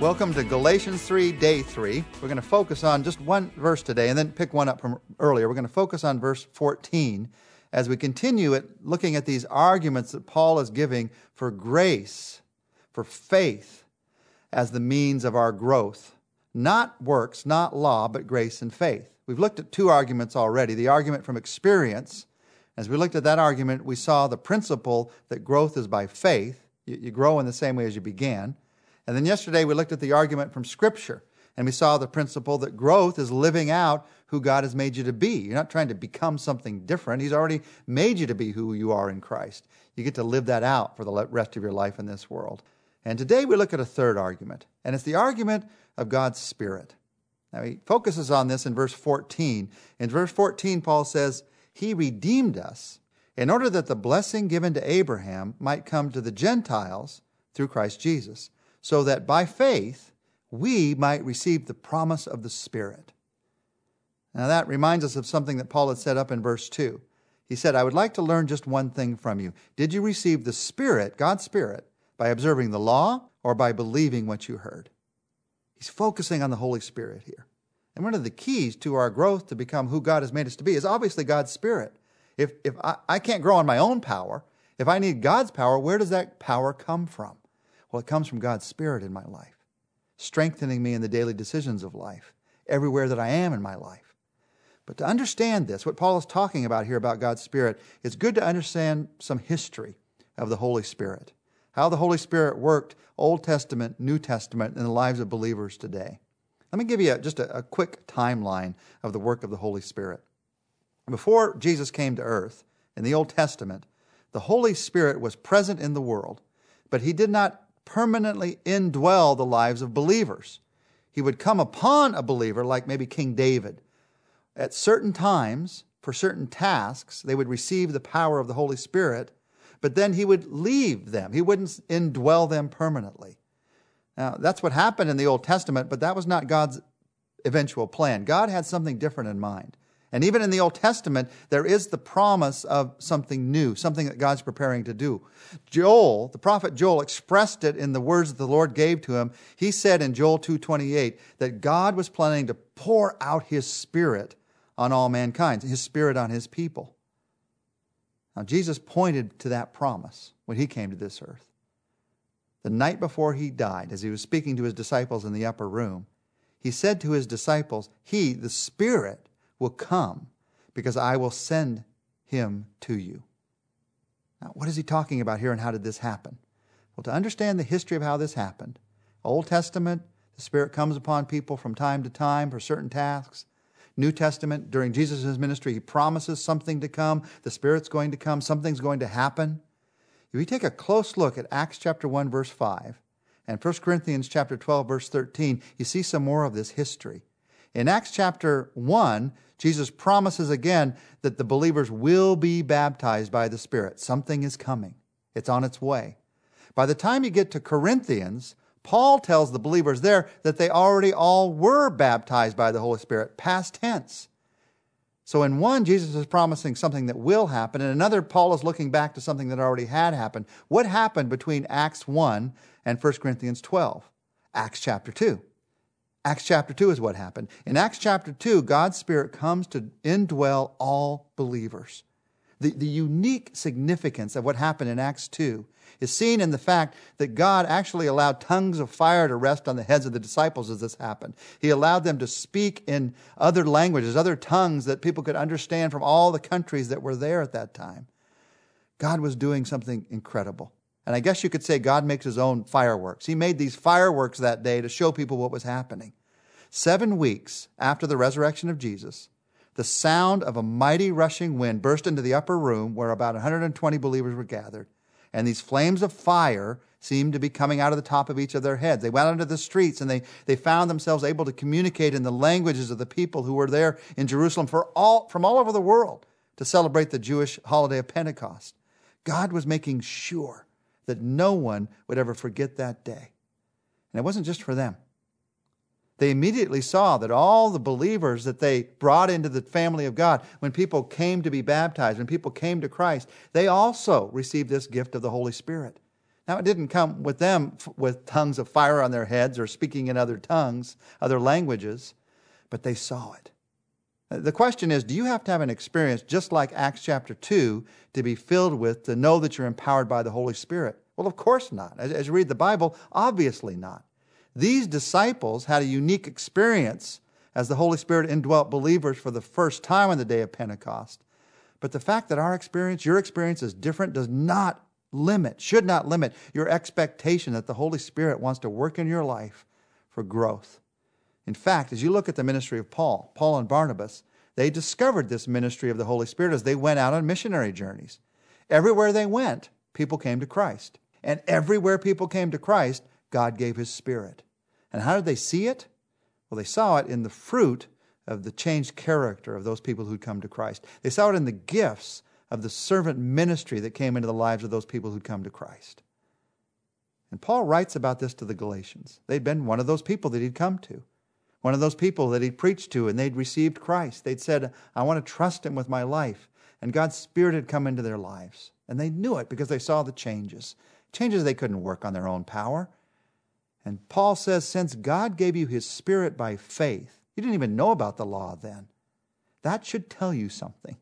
Welcome to Galatians 3, day 3. We're going to focus on just one verse today and then pick one up from earlier. We're going to focus on verse 14 as we continue at looking at these arguments that Paul is giving for grace, for faith as the means of our growth. Not works, not law, but grace and faith. We've looked at two arguments already the argument from experience. As we looked at that argument, we saw the principle that growth is by faith. You, you grow in the same way as you began. And then yesterday we looked at the argument from Scripture, and we saw the principle that growth is living out who God has made you to be. You're not trying to become something different. He's already made you to be who you are in Christ. You get to live that out for the rest of your life in this world. And today we look at a third argument, and it's the argument of God's Spirit. Now he focuses on this in verse 14. In verse 14, Paul says, He redeemed us in order that the blessing given to Abraham might come to the Gentiles through Christ Jesus so that by faith we might receive the promise of the Spirit. Now, that reminds us of something that Paul had said up in verse 2. He said, I would like to learn just one thing from you. Did you receive the Spirit, God's Spirit, by observing the law or by believing what you heard? He's focusing on the Holy Spirit here. And one of the keys to our growth to become who God has made us to be is obviously God's Spirit. If, if I, I can't grow on my own power, if I need God's power, where does that power come from? Well, it comes from God's Spirit in my life, strengthening me in the daily decisions of life, everywhere that I am in my life. But to understand this, what Paul is talking about here about God's Spirit, it's good to understand some history of the Holy Spirit, how the Holy Spirit worked Old Testament, New Testament in the lives of believers today. Let me give you a, just a, a quick timeline of the work of the Holy Spirit. Before Jesus came to earth, in the Old Testament, the Holy Spirit was present in the world, but he did not permanently indwell the lives of believers. He would come upon a believer, like maybe King David. At certain times, for certain tasks, they would receive the power of the Holy Spirit, but then he would leave them. He wouldn't indwell them permanently. Now, that's what happened in the Old Testament, but that was not God's eventual plan. God had something different in mind. And even in the Old Testament, there is the promise of something new, something that God's preparing to do. Joel, the prophet Joel, expressed it in the words that the Lord gave to him. He said in Joel 2:28 that God was planning to pour out his spirit on all mankind, his spirit on his people. Now Jesus pointed to that promise when he came to this earth. The night before he died, as he was speaking to his disciples in the upper room, he said to his disciples, He, the Spirit, will come because I will send him to you. Now, what is he talking about here and how did this happen? Well, to understand the history of how this happened, Old Testament, the Spirit comes upon people from time to time for certain tasks. New Testament, during Jesus' ministry, he promises something to come. The Spirit's going to come. Something's going to happen. If you take a close look at Acts chapter 1, verse 5, and 1 Corinthians chapter 12, verse 13, you see some more of this history. In Acts chapter 1, Jesus promises again that the believers will be baptized by the Spirit. Something is coming, it's on its way. By the time you get to Corinthians, Paul tells the believers there that they already all were baptized by the Holy Spirit, past tense. So, in one, Jesus is promising something that will happen. In another, Paul is looking back to something that already had happened. What happened between Acts 1 and 1 Corinthians 12? Acts chapter 2. Acts chapter 2 is what happened. In Acts chapter 2, God's Spirit comes to indwell all believers. The, the unique significance of what happened in Acts 2 is seen in the fact that God actually allowed tongues of fire to rest on the heads of the disciples as this happened. He allowed them to speak in other languages, other tongues that people could understand from all the countries that were there at that time. God was doing something incredible. And I guess you could say God makes his own fireworks. He made these fireworks that day to show people what was happening. Seven weeks after the resurrection of Jesus, the sound of a mighty rushing wind burst into the upper room where about 120 believers were gathered. And these flames of fire seemed to be coming out of the top of each of their heads. They went out into the streets and they, they found themselves able to communicate in the languages of the people who were there in Jerusalem for all, from all over the world to celebrate the Jewish holiday of Pentecost. God was making sure that no one would ever forget that day. And it wasn't just for them. They immediately saw that all the believers that they brought into the family of God, when people came to be baptized, when people came to Christ, they also received this gift of the Holy Spirit. Now, it didn't come with them with tongues of fire on their heads or speaking in other tongues, other languages, but they saw it. Uh, the question is do you have to have an experience just like Acts chapter 2 to be filled with, to know that you're empowered by the Holy Spirit? Well, of course not. As, you read the Bible, obviously not. These disciples had a unique experience as the Holy Spirit indwelt believers for the first time on the day of Pentecost. But the fact that our experience, your experience is different, does not limit, should not limit your expectation that the Holy Spirit wants to work in your life for growth. In fact, as you look at the ministry of Paul, Paul and Barnabas, they discovered this ministry of the Holy Spirit as they went out on missionary journeys. Everywhere they went, people came to Christ. And everywhere people came to Christ, God gave His Spirit. And how did they see it? Well, they saw it in the fruit of the changed character of those people who'd come to Christ. They saw it in the gifts of the servant ministry that came into the lives of those people who'd come to Christ. And Paul writes about this to the Galatians. They'd been one of those people that he'd come to one of those people that he'd preached to and they'd received Christ. They'd said, I want to trust him with my life. And God's Spirit had come into their lives. And they knew it because they saw the changes. Changes they couldn't work on their own power. And Paul says, since God gave you his Spirit by faith, you didn't even know about the law then. That should tell you something.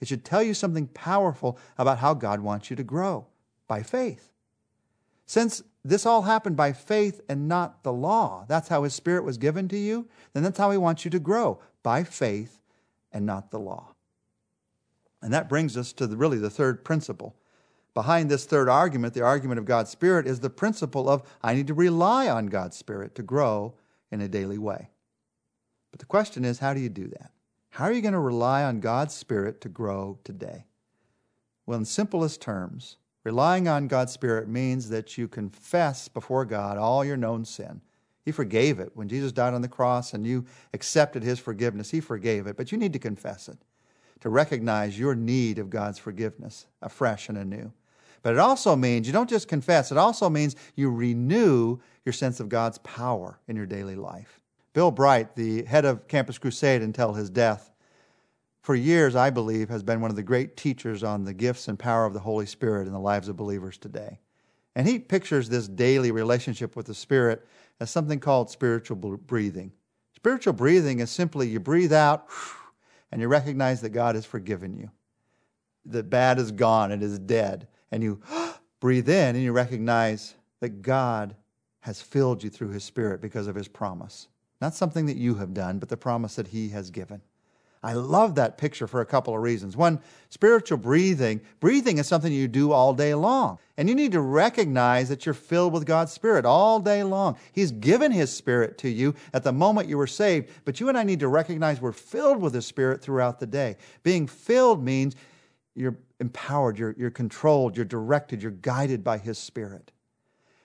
It should tell you something powerful about how God wants you to grow by faith. Since this all happened by faith and not the law, that's how His Spirit was given to you, then that's how He wants you to grow by faith and not the law. And that brings us to the, really the third principle. Behind this third argument, the argument of God's Spirit, is the principle of I need to rely on God's Spirit to grow in a daily way. But the question is, how do you do that? How are you going to rely on God's Spirit to grow today? Well, in simplest terms, Relying on God's Spirit means that you confess before God all your known sin. He forgave it. When Jesus died on the cross and you accepted His forgiveness, He forgave it. But you need to confess it, to recognize your need of God's forgiveness afresh and anew. But it also means you don't just confess, it also means you renew your sense of God's power in your daily life. Bill Bright, the head of Campus Crusade until his death, for years, I believe, has been one of the great teachers on the gifts and power of the Holy Spirit in the lives of believers today. And he pictures this daily relationship with the Spirit as something called spiritual breathing. Spiritual breathing is simply you breathe out and you recognize that God has forgiven you. That bad is gone, it is dead. And you breathe in and you recognize that God has filled you through His Spirit because of His promise. Not something that you have done, but the promise that He has given. I love that picture for a couple of reasons. One, spiritual breathing. Breathing is something you do all day long. And you need to recognize that you're filled with God's Spirit all day long. He's given His Spirit to you at the moment you were saved, but you and I need to recognize we're filled with His Spirit throughout the day. Being filled means you're empowered, you're, you're controlled, you're directed, you're guided by His Spirit.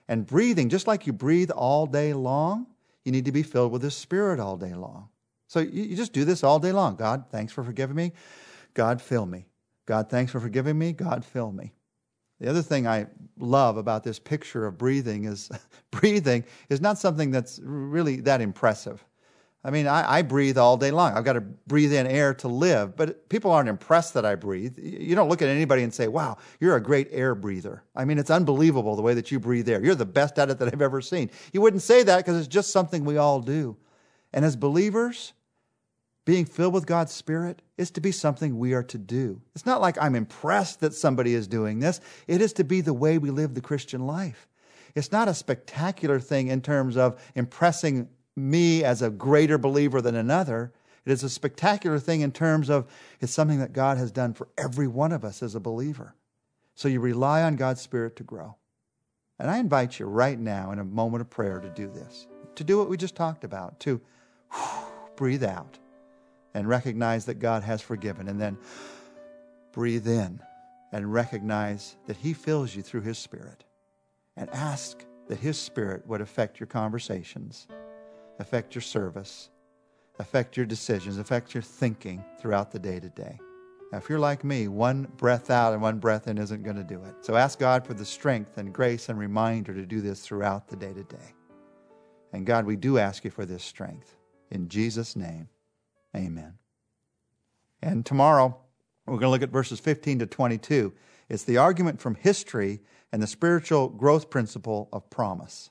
And breathing, just like you breathe all day long, you need to be filled with His Spirit all day long. So you, you just do this all day long. God, thanks for forgiving me. God, fill me. God, thanks for forgiving me. God, fill me. The other thing I love about this picture of breathing is breathing is not something that's really that impressive. I mean, I, I, breathe all day long. I've got to breathe in air to live, but people aren't impressed that I breathe. You don't look at anybody and say, wow, you're a great air breather. I mean, it's unbelievable the way that you breathe air. You're the best at it that I've ever seen. You wouldn't say that because it's just something we all do. And as believers, being filled with God's Spirit is to be something we are to do. It's not like I'm impressed that somebody is doing this. It is to be the way we live the Christian life. It's not a spectacular thing in terms of impressing me as a greater believer than another. It is a spectacular thing in terms of it's something that God has done for every one of us as a believer. So you rely on God's Spirit to grow. And I invite you right now in a moment of prayer to do this, to do what we just talked about, to breathe out and recognize that God has forgiven. And then breathe in and recognize that He fills you through His Spirit. And ask that His Spirit would affect your conversations, affect your service, affect your decisions, affect your thinking throughout the day to day. Now, if you're like me, one breath out and one breath in isn't going to do it. So ask God for the strength and grace and reminder to do this throughout the day to day. And God, we do ask you for this strength. In Jesus' name. Amen. And tomorrow, we're going to look at verses 15 to 22. It's the argument from history and the spiritual growth principle of promise.